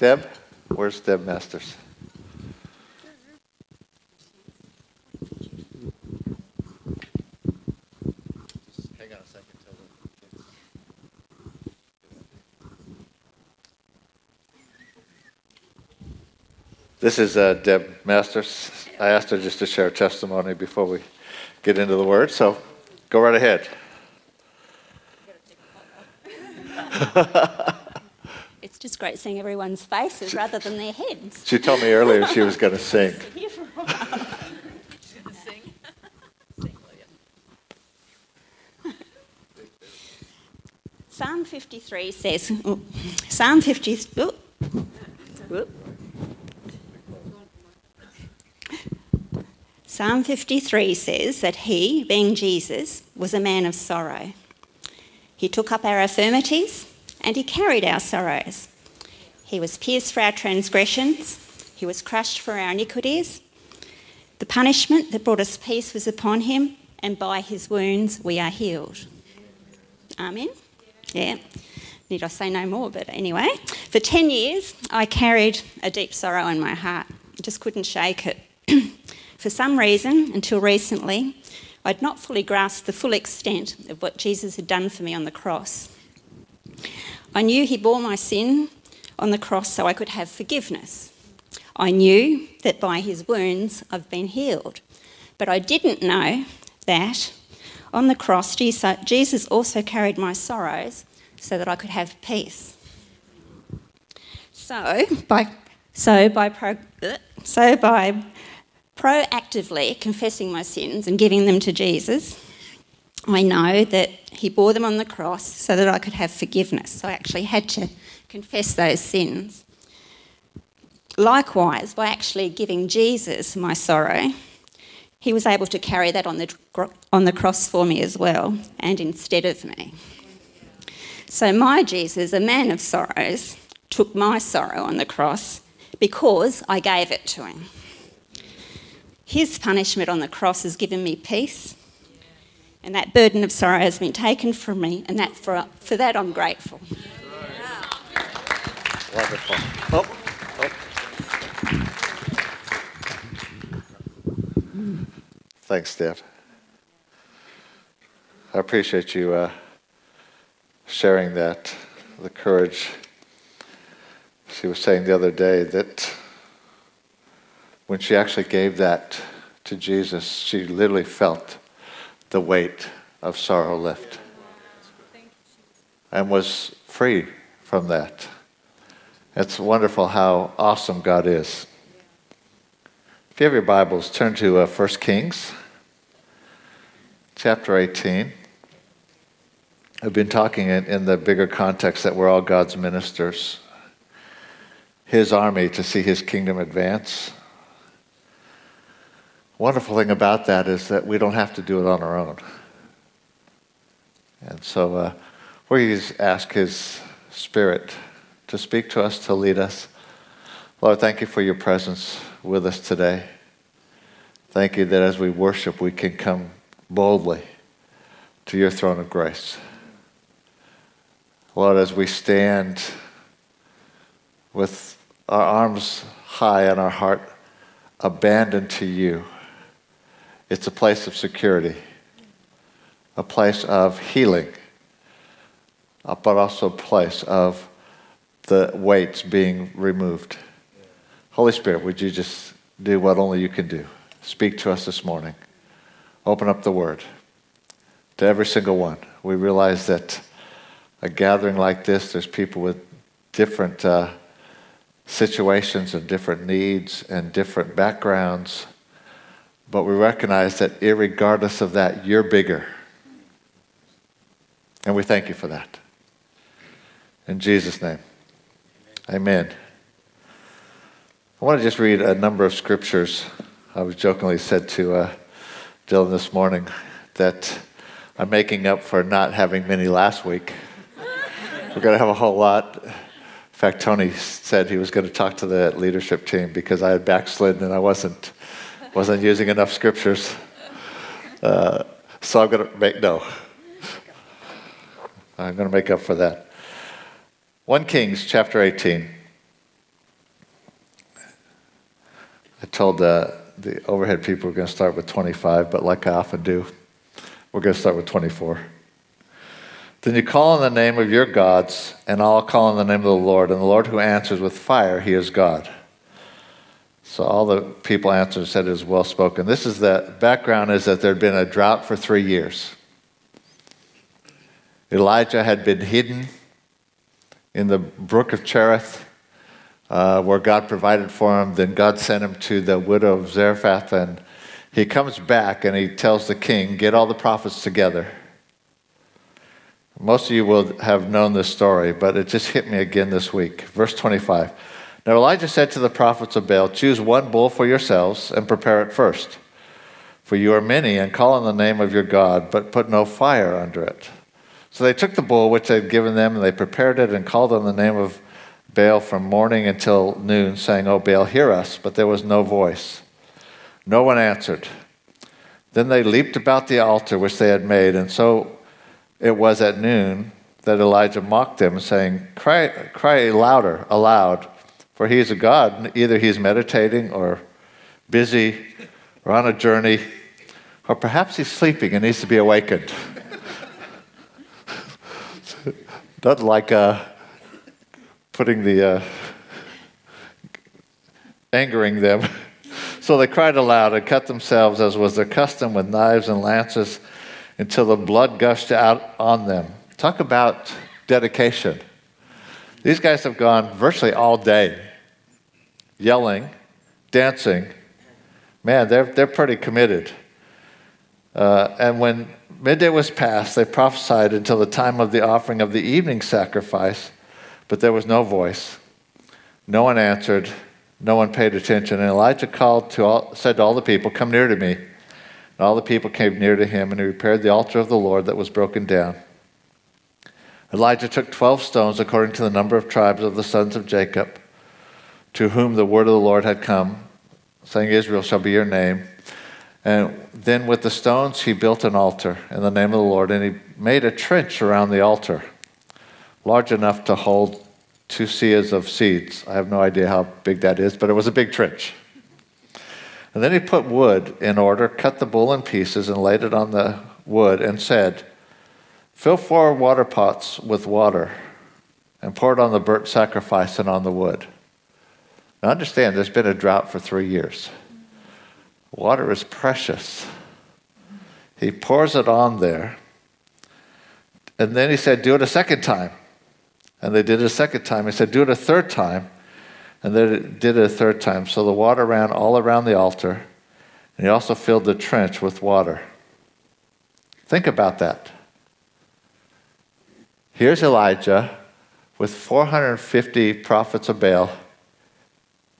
Deb? Where's Deb Masters? Hang on a second. till the- This is uh, Deb Masters. I asked her just to share testimony before we get into the word, so go right ahead. It's just great seeing everyone's faces rather than their heads. She told me earlier she was going to sing. Psalm 53 says, oh, Psalm 50, oh, whoop. Psalm 53 says that he, being Jesus, was a man of sorrow. He took up our infirmities and he carried our sorrows. He was pierced for our transgressions, he was crushed for our iniquities. The punishment that brought us peace was upon him, and by his wounds we are healed. Amen. Yeah. Need I say no more? But anyway, for 10 years I carried a deep sorrow in my heart. I just couldn't shake it. for some reason, until recently, I'd not fully grasped the full extent of what Jesus had done for me on the cross. I knew he bore my sin on the cross so I could have forgiveness. I knew that by his wounds I've been healed. But I didn't know that on the cross Jesus also carried my sorrows so that I could have peace. So by so by pro, so by proactively confessing my sins and giving them to Jesus, I know that he bore them on the cross so that I could have forgiveness. So I actually had to confess those sins. Likewise, by actually giving Jesus my sorrow, he was able to carry that on the, on the cross for me as well, and instead of me. So, my Jesus, a man of sorrows, took my sorrow on the cross because I gave it to him. His punishment on the cross has given me peace, and that burden of sorrow has been taken from me, and that for, for that I'm grateful. Wonderful. Oh, oh. Thanks, Deb. I appreciate you uh, sharing that, the courage. She was saying the other day that when she actually gave that to Jesus, she literally felt the weight of sorrow lift and was free from that. It's wonderful how awesome God is. If you have your Bibles, turn to uh, 1 Kings chapter 18. I've been talking in, in the bigger context that we're all God's ministers, His army to see His kingdom advance. Wonderful thing about that is that we don't have to do it on our own. And so uh, we just ask His Spirit to speak to us, to lead us. Lord, thank you for your presence with us today. Thank you that as we worship, we can come boldly to your throne of grace. Lord, as we stand with our arms high and our heart abandoned to you, it's a place of security, a place of healing, but also a place of the weights being removed. Holy Spirit, would you just do what only you can do? Speak to us this morning. Open up the word to every single one. We realize that a gathering like this, there's people with different uh, situations and different needs and different backgrounds. But we recognize that, regardless of that, you're bigger. And we thank you for that. In Jesus' name. Amen. I want to just read a number of scriptures. I was jokingly said to uh, Dylan this morning that I'm making up for not having many last week. We're going to have a whole lot. In fact, Tony said he was going to talk to the leadership team because I had backslidden and I wasn't wasn't using enough scriptures. Uh, so I'm going to make no. I'm going to make up for that. 1 Kings chapter 18. I told the, the overhead people we're going to start with 25, but like I often do, we're going to start with 24. Then you call on the name of your gods, and I'll call on the name of the Lord. And the Lord who answers with fire, he is God. So all the people answered and said it was well spoken. This is the background is that there had been a drought for three years. Elijah had been hidden in the brook of Cherith, uh, where God provided for him. Then God sent him to the widow of Zarephath, and he comes back and he tells the king, Get all the prophets together. Most of you will have known this story, but it just hit me again this week. Verse 25. Now Elijah said to the prophets of Baal, Choose one bull for yourselves and prepare it first. For you are many, and call on the name of your God, but put no fire under it. So they took the bull which they had given them, and they prepared it and called on the name of Baal from morning until noon, saying, O Baal, hear us. But there was no voice. No one answered. Then they leaped about the altar which they had made, and so it was at noon that Elijah mocked them, saying, Cry, cry louder, aloud, for he is a God. Either he is meditating or busy or on a journey, or perhaps he's sleeping and needs to be awakened. Not like uh, putting the uh, angering them. So they cried aloud and cut themselves, as was their custom, with knives and lances until the blood gushed out on them. Talk about dedication. These guys have gone virtually all day yelling, dancing. Man, they're, they're pretty committed. Uh, and when midday was past, they prophesied until the time of the offering of the evening sacrifice, but there was no voice. No one answered. No one paid attention. And Elijah called to all, said to all the people, Come near to me. And all the people came near to him, and he repaired the altar of the Lord that was broken down. Elijah took 12 stones according to the number of tribes of the sons of Jacob, to whom the word of the Lord had come, saying, Israel shall be your name. And then with the stones, he built an altar in the name of the Lord, and he made a trench around the altar, large enough to hold two seahs of seeds. I have no idea how big that is, but it was a big trench. And then he put wood in order, cut the bull in pieces, and laid it on the wood, and said, Fill four water pots with water, and pour it on the burnt sacrifice and on the wood. Now understand, there's been a drought for three years. Water is precious. He pours it on there. And then he said, Do it a second time. And they did it a second time. He said, Do it a third time. And they did it a third time. So the water ran all around the altar. And he also filled the trench with water. Think about that. Here's Elijah with 450 prophets of Baal.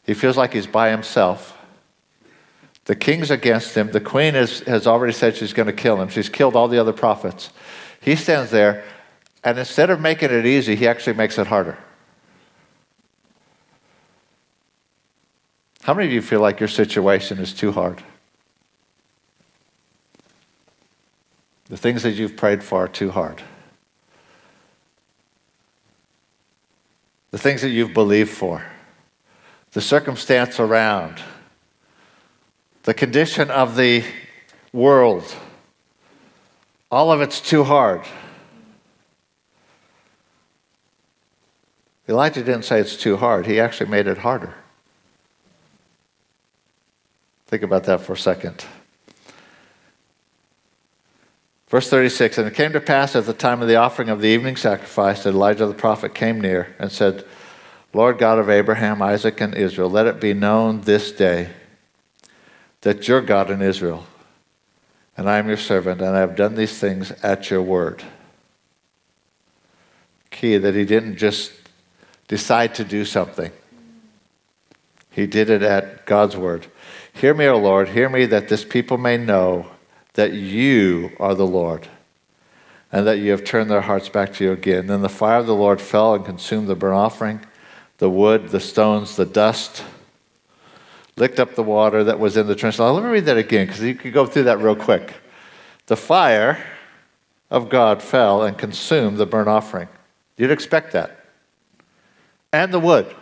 He feels like he's by himself. The king's against him. The queen is, has already said she's going to kill him. She's killed all the other prophets. He stands there and instead of making it easy, he actually makes it harder. How many of you feel like your situation is too hard? The things that you've prayed for are too hard. The things that you've believed for, the circumstance around, the condition of the world, all of it's too hard. Elijah didn't say it's too hard, he actually made it harder. Think about that for a second. Verse 36 And it came to pass at the time of the offering of the evening sacrifice that Elijah the prophet came near and said, Lord God of Abraham, Isaac, and Israel, let it be known this day that you're God in Israel, and I am your servant, and I have done these things at your word. Key that he didn't just decide to do something. He did it at God's word. Hear me, O Lord, hear me that this people may know that you are the Lord and that you have turned their hearts back to you again. Then the fire of the Lord fell and consumed the burnt offering, the wood, the stones, the dust, licked up the water that was in the trench. Now, let me read that again because you could go through that real quick. The fire of God fell and consumed the burnt offering. You'd expect that and the wood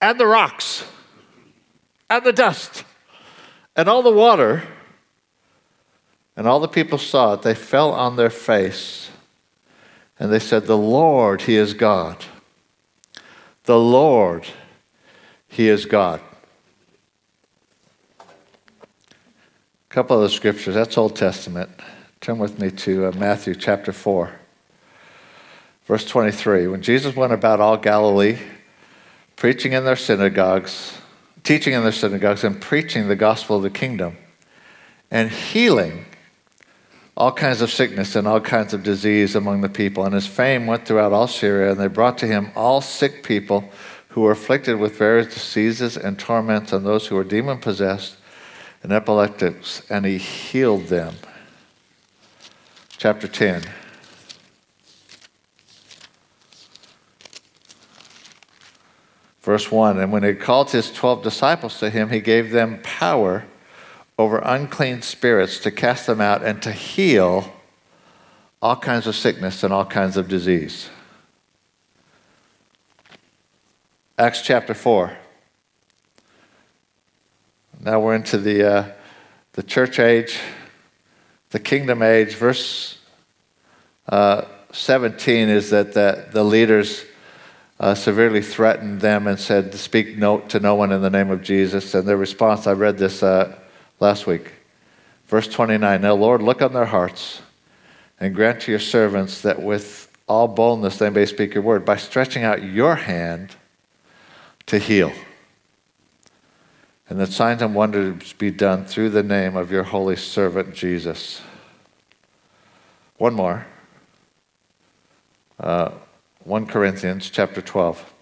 and the rocks and the dust and all the water. And all the people saw it. They fell on their face. And they said, The Lord, He is God. The Lord, He is God. A couple of the scriptures. That's Old Testament. Turn with me to uh, Matthew chapter 4, verse 23. When Jesus went about all Galilee, preaching in their synagogues, teaching in their synagogues, and preaching the gospel of the kingdom, and healing all kinds of sickness and all kinds of disease among the people. And his fame went throughout all Syria, and they brought to him all sick people who were afflicted with various diseases and torments, and those who were demon possessed and epileptics, and he healed them. Chapter 10. Verse 1 And when he called his twelve disciples to him, he gave them power over unclean spirits to cast them out and to heal all kinds of sickness and all kinds of disease. Acts chapter 4. Now we're into the, uh, the church age, the kingdom age. Verse uh, 17 is that the, the leaders uh, severely threatened them and said, Speak no, to no one in the name of Jesus. And their response, I read this uh, last week. Verse 29 Now, Lord, look on their hearts and grant to your servants that with all boldness they may speak your word by stretching out your hand to heal. And that signs and wonders be done through the name of your holy servant Jesus. One more. Uh, 1 Corinthians chapter 12,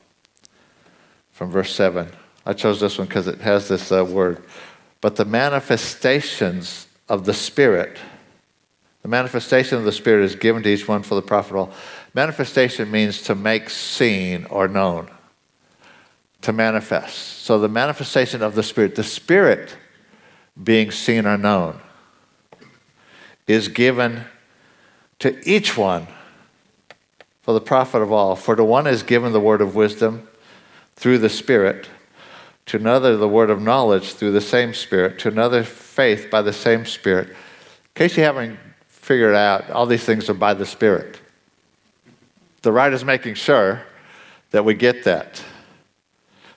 from verse 7. I chose this one because it has this uh, word but the manifestations of the Spirit. The manifestation of the Spirit is given to each one for the profit of all. Manifestation means to make seen or known, to manifest. So the manifestation of the Spirit, the Spirit being seen or known, is given to each one for the profit of all. For to one is given the word of wisdom through the Spirit to another the word of knowledge through the same Spirit, to another faith by the same Spirit. In case you haven't figured out, all these things are by the Spirit. The writer is making sure that we get that.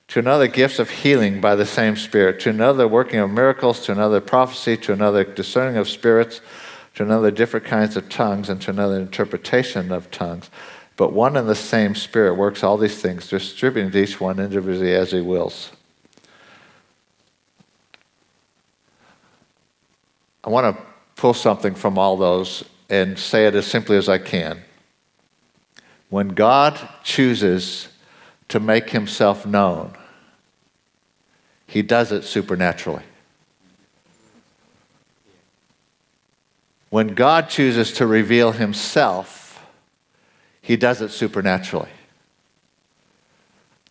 To another, gifts of healing by the same Spirit. To another, working of miracles. To another, prophecy. To another, discerning of spirits. To another, different kinds of tongues. And to another, interpretation of tongues. But one and the same Spirit works all these things, distributing to each one individually as he wills. I want to pull something from all those and say it as simply as I can. When God chooses to make himself known, he does it supernaturally. When God chooses to reveal himself, he does it supernaturally.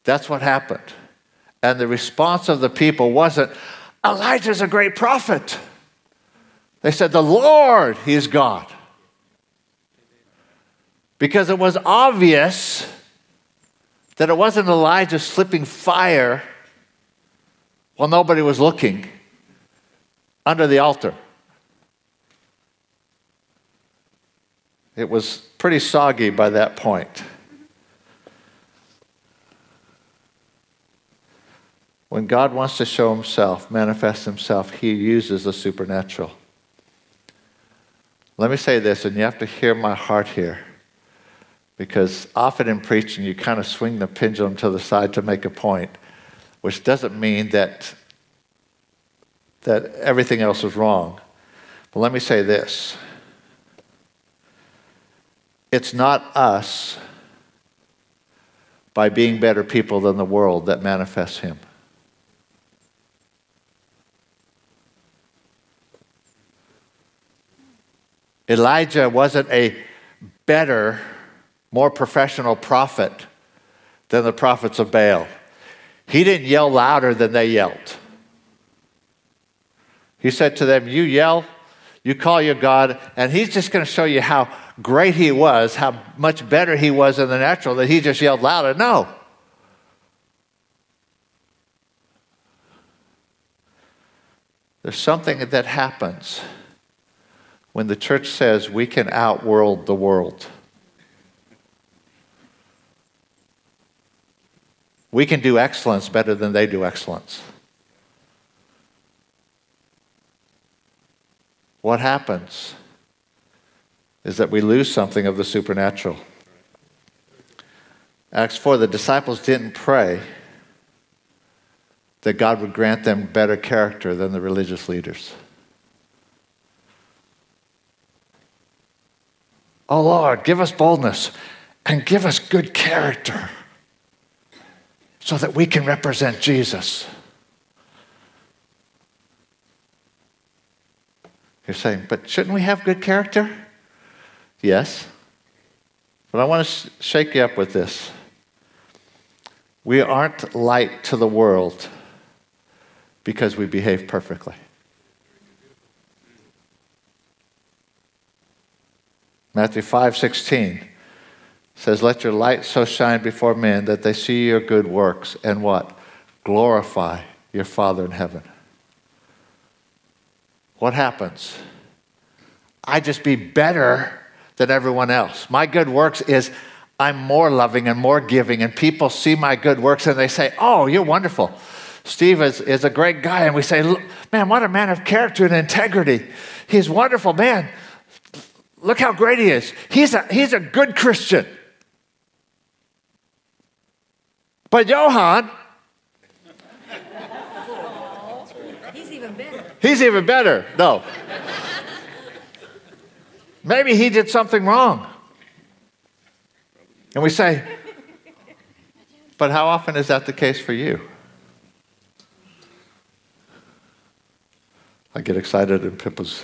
That's what happened. And the response of the people wasn't, Elijah's a great prophet. They said, The Lord, is God. Because it was obvious that it wasn't Elijah slipping fire while nobody was looking under the altar. It was pretty soggy by that point. When God wants to show himself, manifest himself, he uses the supernatural. Let me say this, and you have to hear my heart here. Because often in preaching, you kind of swing the pendulum to the side to make a point, which doesn't mean that, that everything else is wrong. But let me say this it's not us by being better people than the world that manifests Him. Elijah wasn't a better, more professional prophet than the prophets of Baal. He didn't yell louder than they yelled. He said to them, You yell, you call your God, and he's just going to show you how great he was, how much better he was in the natural, that he just yelled louder. No. There's something that happens when the church says we can outworld the world. We can do excellence better than they do excellence. What happens is that we lose something of the supernatural. Acts 4 the disciples didn't pray that God would grant them better character than the religious leaders. Oh Lord, give us boldness and give us good character so that we can represent Jesus. You're saying, but shouldn't we have good character? Yes. But I want to sh- shake you up with this. We aren't light to the world because we behave perfectly. Matthew 5:16 says, Let your light so shine before men that they see your good works and what? Glorify your Father in heaven. What happens? I just be better than everyone else. My good works is I'm more loving and more giving, and people see my good works and they say, Oh, you're wonderful. Steve is, is a great guy. And we say, Man, what a man of character and integrity. He's wonderful, man. Look how great he is. He's a, he's a good Christian. But Johan, He's even better. he's even better. No. Maybe he did something wrong. And we say, but how often is that the case for you? I get excited and Pippa's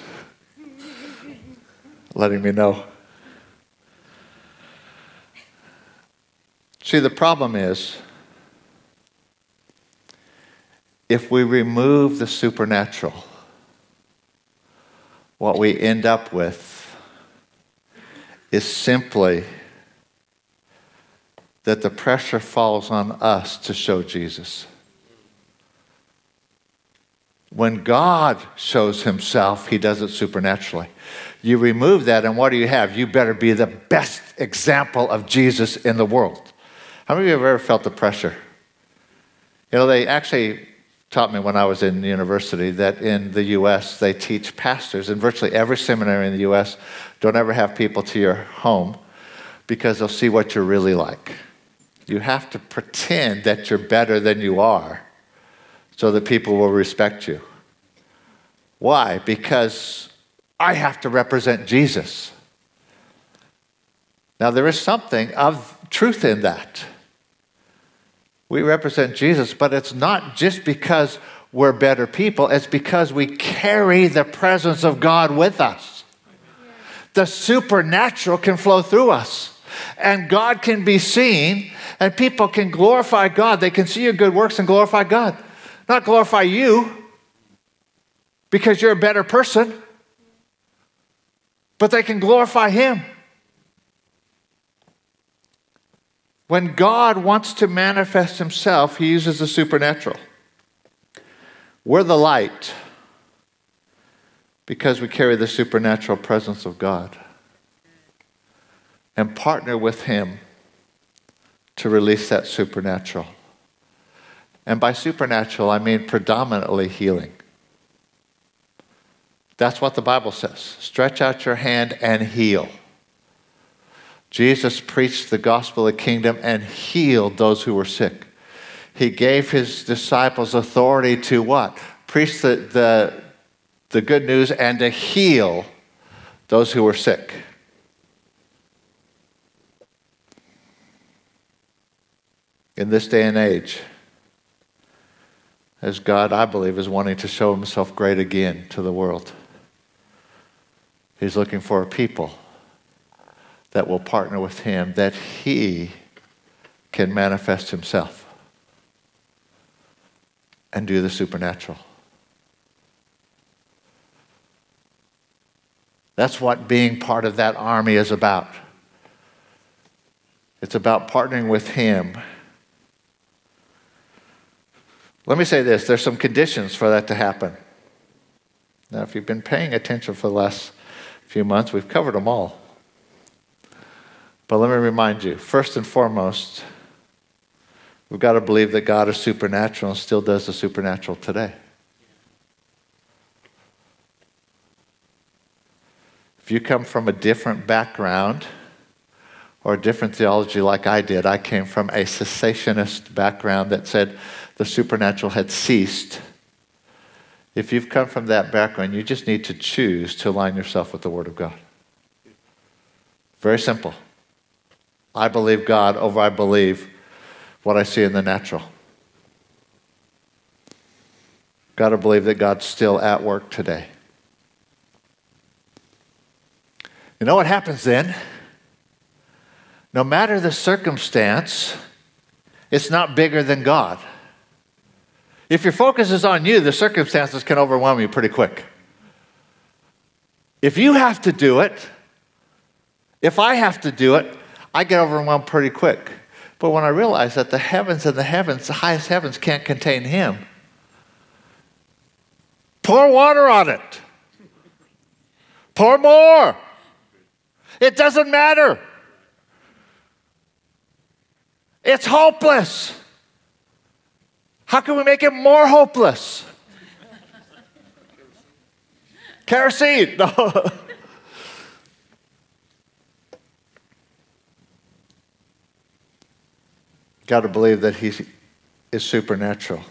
letting me know. See, the problem is if we remove the supernatural, what we end up with is simply that the pressure falls on us to show Jesus. When God shows himself, he does it supernaturally. You remove that, and what do you have? You better be the best example of Jesus in the world. How many of you have ever felt the pressure? You know, they actually taught me when I was in university that in the U.S., they teach pastors in virtually every seminary in the U.S. don't ever have people to your home because they'll see what you're really like. You have to pretend that you're better than you are so that people will respect you. Why? Because I have to represent Jesus. Now, there is something of truth in that. We represent Jesus, but it's not just because we're better people, it's because we carry the presence of God with us. The supernatural can flow through us, and God can be seen, and people can glorify God. They can see your good works and glorify God, not glorify you because you're a better person, but they can glorify Him. When God wants to manifest himself, he uses the supernatural. We're the light because we carry the supernatural presence of God and partner with him to release that supernatural. And by supernatural, I mean predominantly healing. That's what the Bible says. Stretch out your hand and heal. Jesus preached the gospel of the kingdom and healed those who were sick. He gave his disciples authority to what? Preach the, the, the good news and to heal those who were sick. In this day and age, as God, I believe, is wanting to show himself great again to the world, he's looking for a people that will partner with him that he can manifest himself and do the supernatural. That's what being part of that army is about. It's about partnering with him. Let me say this there's some conditions for that to happen. Now, if you've been paying attention for the last few months, we've covered them all. But let me remind you first and foremost, we've got to believe that God is supernatural and still does the supernatural today. If you come from a different background or a different theology like I did, I came from a cessationist background that said the supernatural had ceased. If you've come from that background, you just need to choose to align yourself with the Word of God. Very simple. I believe God over I believe what I see in the natural. Got to believe that God's still at work today. You know what happens then? No matter the circumstance, it's not bigger than God. If your focus is on you, the circumstances can overwhelm you pretty quick. If you have to do it, if I have to do it, I get overwhelmed pretty quick. But when I realize that the heavens and the heavens, the highest heavens, can't contain Him, pour water on it. Pour more. It doesn't matter. It's hopeless. How can we make it more hopeless? Kerosene. Got to believe that He is supernatural.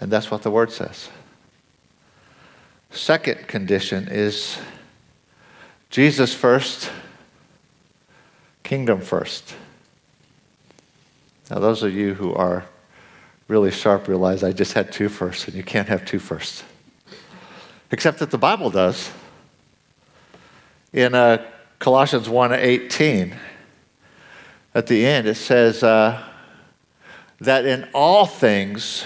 And that's what the Word says. Second condition is Jesus first, kingdom first. Now, those of you who are really sharp realize I just had two firsts, and you can't have two firsts. Except that the Bible does. In uh, Colossians 1:18, at the end, it says uh, that in all things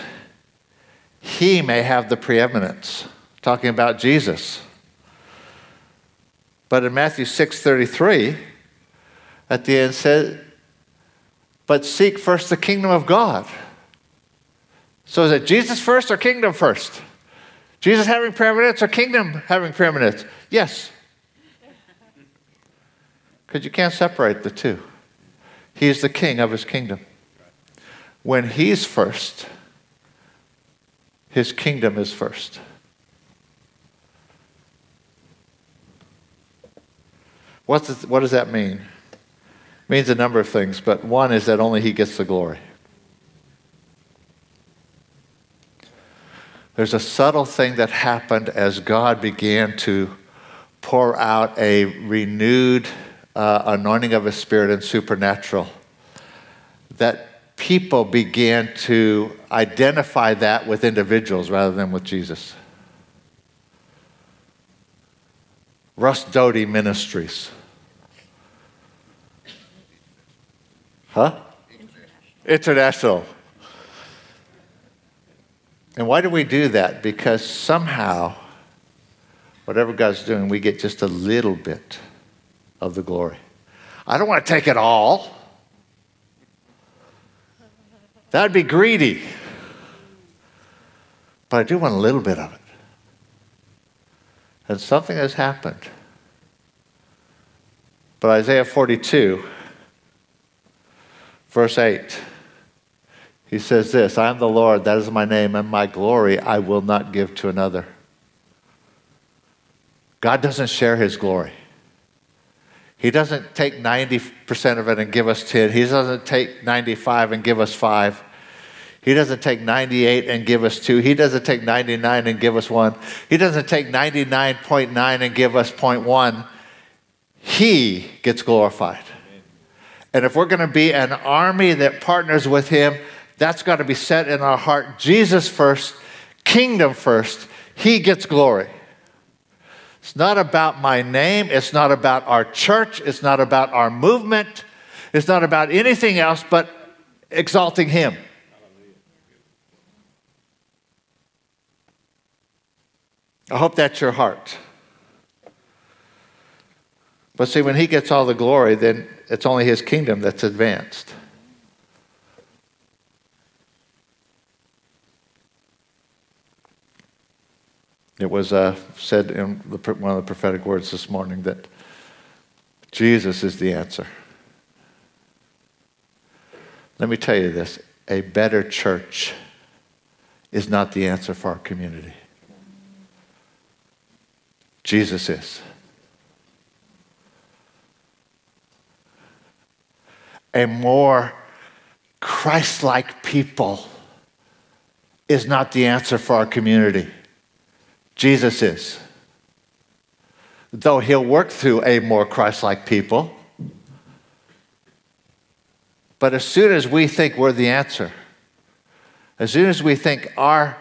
he may have the preeminence, talking about Jesus. But in Matthew 6:33, at the end says, but seek first the kingdom of God. So is it Jesus first or kingdom first? Jesus having preeminence or kingdom having preeminence? Yes. Because you can't separate the two. He's the king of his kingdom. When he's first, his kingdom is first. What's, what does that mean? It means a number of things, but one is that only he gets the glory. There's a subtle thing that happened as God began to pour out a renewed uh, anointing of His Spirit and supernatural, that people began to identify that with individuals rather than with Jesus. Russ Doty Ministries. Huh? International. And why do we do that? Because somehow, whatever God's doing, we get just a little bit of the glory. I don't want to take it all. That'd be greedy. But I do want a little bit of it. And something has happened. But Isaiah 42, verse 8, he says this I am the Lord, that is my name, and my glory I will not give to another. God doesn't share his glory. He doesn't take 90% of it and give us 10. He doesn't take 95 and give us 5. He doesn't take 98 and give us 2. He doesn't take 99 and give us 1. He doesn't take 99.9 and give us 0.1. He gets glorified. And if we're going to be an army that partners with Him, that's got to be set in our heart. Jesus first, kingdom first. He gets glory. It's not about my name. It's not about our church. It's not about our movement. It's not about anything else but exalting Him. I hope that's your heart. But see, when He gets all the glory, then it's only His kingdom that's advanced. It was uh, said in the, one of the prophetic words this morning that Jesus is the answer. Let me tell you this a better church is not the answer for our community. Jesus is. A more Christ like people is not the answer for our community. Jesus is. Though he'll work through a more Christ like people. But as soon as we think we're the answer, as soon as we think our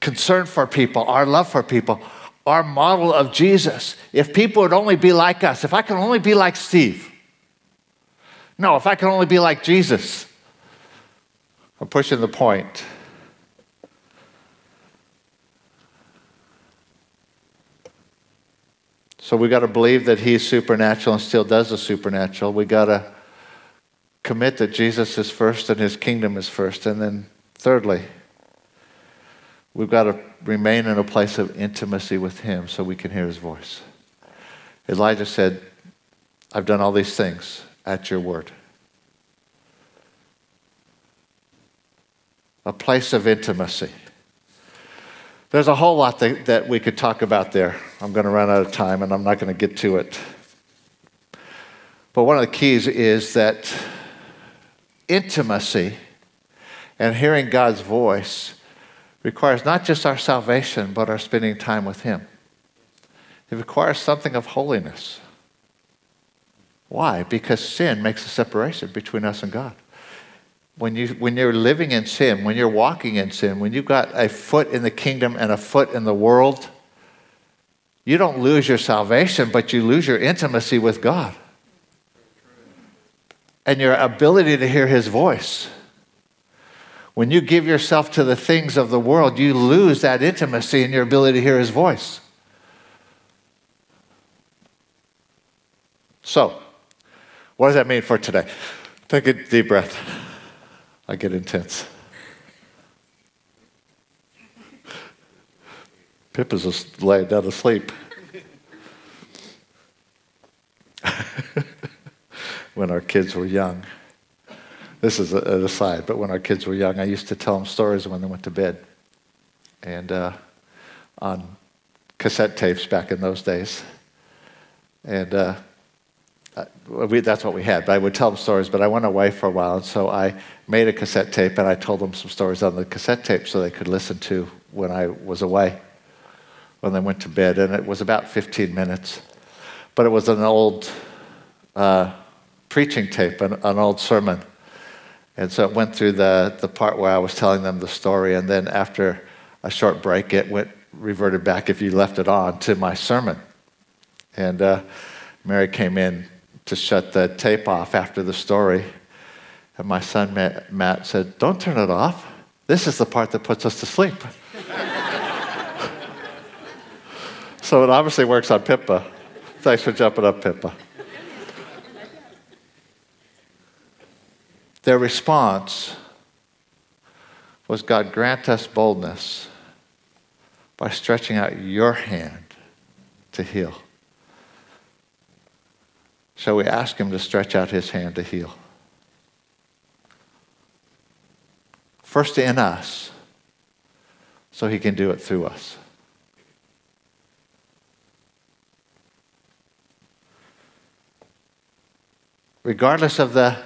concern for people, our love for people, our model of Jesus, if people would only be like us, if I could only be like Steve, no, if I could only be like Jesus, I'm pushing the point. So we got to believe that he's supernatural and still does the supernatural. We got to commit that Jesus is first and his kingdom is first. And then, thirdly, we've got to remain in a place of intimacy with him so we can hear his voice. Elijah said, I've done all these things at your word. A place of intimacy. There's a whole lot that, that we could talk about there. I'm going to run out of time and I'm not going to get to it. But one of the keys is that intimacy and hearing God's voice requires not just our salvation, but our spending time with Him. It requires something of holiness. Why? Because sin makes a separation between us and God when, you, when you're living in sin, when you're walking in sin, when you've got a foot in the kingdom and a foot in the world, you don't lose your salvation, but you lose your intimacy with God and your ability to hear His voice. When you give yourself to the things of the world, you lose that intimacy and your ability to hear His voice. So, what does that mean for today? Take a deep breath. I get intense. Pippa's just laying down to sleep. when our kids were young, this is an aside, but when our kids were young, I used to tell them stories when they went to bed. And uh, on cassette tapes back in those days. And uh, we, that's what we had. But I would tell them stories, but I went away for a while, and so I made a cassette tape and I told them some stories on the cassette tape so they could listen to when I was away, when they went to bed. And it was about 15 minutes. But it was an old uh, preaching tape, an, an old sermon. And so it went through the, the part where I was telling them the story, and then after a short break, it went reverted back, if you left it on, to my sermon. And uh, Mary came in to shut the tape off after the story. And my son Matt said, Don't turn it off. This is the part that puts us to sleep. so it obviously works on Pippa. Thanks for jumping up, Pippa. Their response was God, grant us boldness by stretching out your hand to heal. Shall we ask him to stretch out his hand to heal? First in us, so he can do it through us. Regardless of the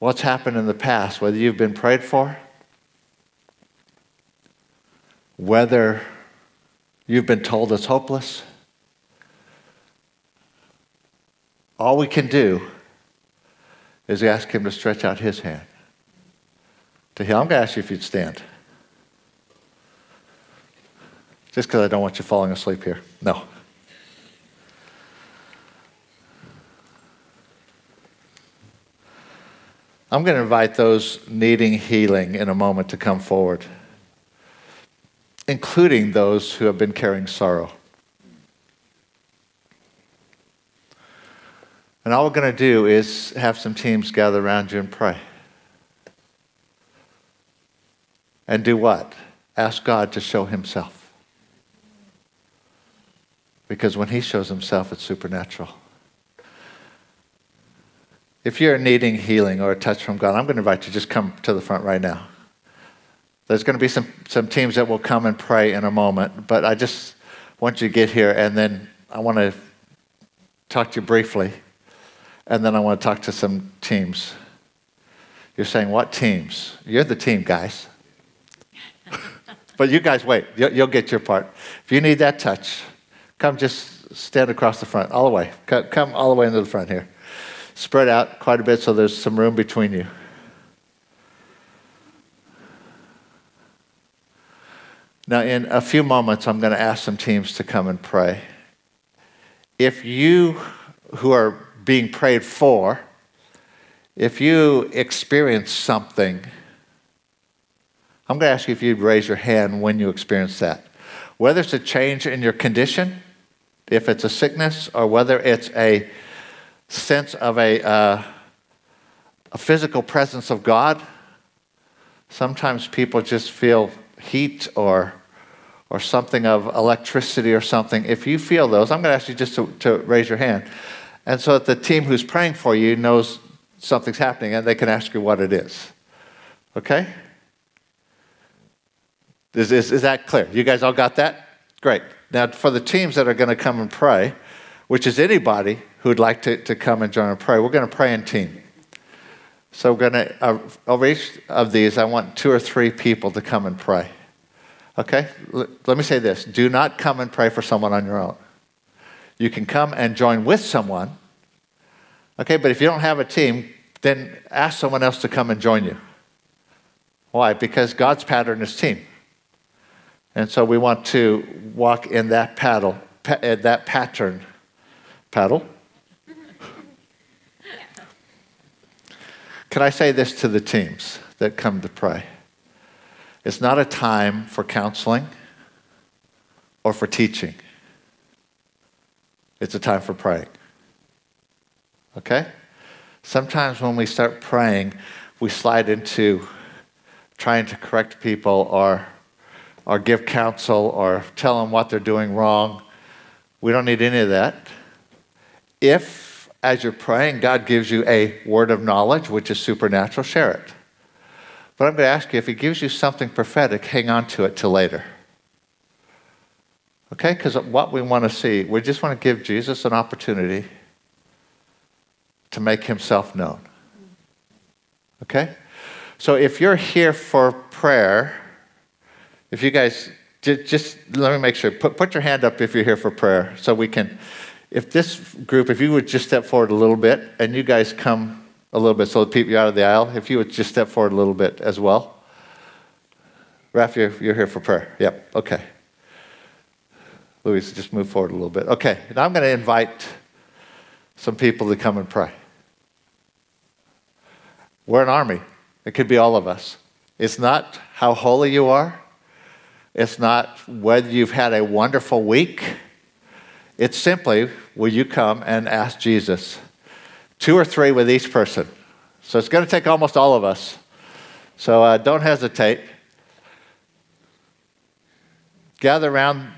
what's happened in the past, whether you've been prayed for, whether you've been told it's hopeless, All we can do is ask him to stretch out his hand to heal. I'm going to ask you if you'd stand. Just because I don't want you falling asleep here. No. I'm going to invite those needing healing in a moment to come forward, including those who have been carrying sorrow. And all we're going to do is have some teams gather around you and pray. And do what? Ask God to show Himself. Because when He shows Himself, it's supernatural. If you're needing healing or a touch from God, I'm going to invite you to just come to the front right now. There's going to be some, some teams that will come and pray in a moment, but I just want you to get here and then I want to talk to you briefly, and then I want to talk to some teams. You're saying, What teams? You're the team, guys. but you guys wait, you'll, get your part. If you need that touch, come just stand across the front, all the way. Come all the way into the front here. Spread out quite a bit so there's some room between you. Now, in a few moments, I'm going to ask some teams to come and pray. If you who are being prayed for, if you experience something, I'm going to ask you if you'd raise your hand when you experience that. Whether it's a change in your condition, if it's a sickness, or whether it's a sense of a, uh, a physical presence of God. Sometimes people just feel heat or, or something of electricity or something. If you feel those, I'm going to ask you just to, to raise your hand. And so that the team who's praying for you knows something's happening and they can ask you what it is. Okay? Is, is, is that clear? You guys all got that? Great. Now, for the teams that are going to come and pray, which is anybody who'd like to, to come and join and pray. We're going to pray in team. So we're going to, uh, over each of these, I want two or three people to come and pray. Okay? L- let me say this do not come and pray for someone on your own. You can come and join with someone. Okay, but if you don't have a team, then ask someone else to come and join you. Why? Because God's pattern is team. And so we want to walk in that paddle, pa- uh, that pattern Paddle. Can I say this to the teams that come to pray? It's not a time for counseling or for teaching. It's a time for praying. Okay? Sometimes when we start praying, we slide into trying to correct people or, or give counsel or tell them what they're doing wrong. We don't need any of that. If, as you're praying, God gives you a word of knowledge, which is supernatural, share it. But I'm going to ask you if He gives you something prophetic, hang on to it till later. Okay? Because what we want to see, we just want to give Jesus an opportunity to make Himself known. Okay? So if you're here for prayer, if you guys just, let me make sure, put, put your hand up if you're here for prayer so we can if this group, if you would just step forward a little bit, and you guys come a little bit, so the people out of the aisle, if you would just step forward a little bit as well. Raph, you're, you're here for prayer. Yep, okay. Louis, just move forward a little bit. Okay, now I'm going to invite some people to come and pray. We're an army. It could be all of us. It's not how holy you are. It's not whether you've had a wonderful week. It's simply, will you come and ask Jesus? Two or three with each person. So it's going to take almost all of us. So uh, don't hesitate. Gather around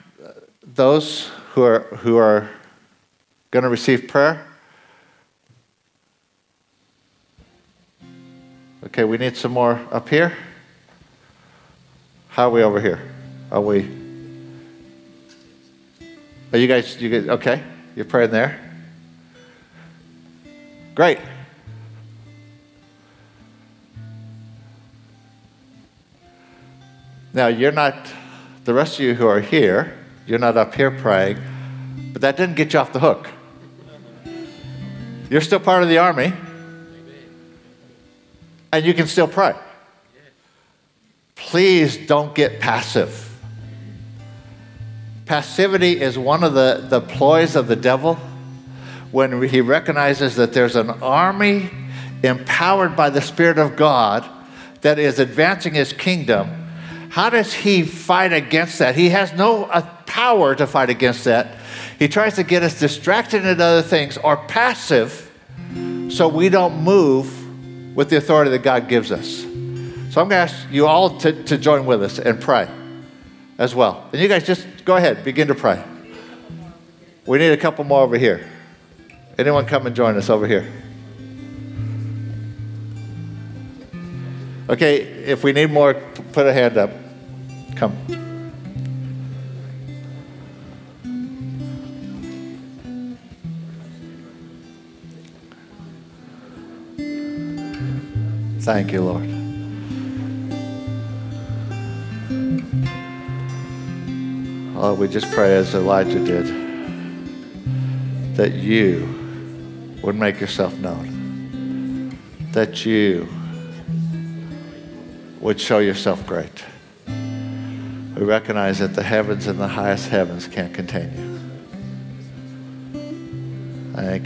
those who are, who are going to receive prayer. Okay, we need some more up here. How are we over here? Are we? Are you guys, you guys, okay? You're praying there? Great. Now, you're not, the rest of you who are here, you're not up here praying, but that didn't get you off the hook. You're still part of the army, and you can still pray. Please don't get passive. Passivity is one of the, the ploys of the devil when he recognizes that there's an army empowered by the Spirit of God that is advancing his kingdom. How does he fight against that? He has no uh, power to fight against that. He tries to get us distracted in other things or passive so we don't move with the authority that God gives us. So I'm going to ask you all to, to join with us and pray as well. And you guys just go ahead, begin to pray. We need a couple more over here. Anyone come and join us over here? Okay, if we need more, put a hand up. Come. Thank you, Lord. Oh, we just pray as Elijah did that you would make yourself known, that you would show yourself great. We recognize that the heavens and the highest heavens can't contain you. Thank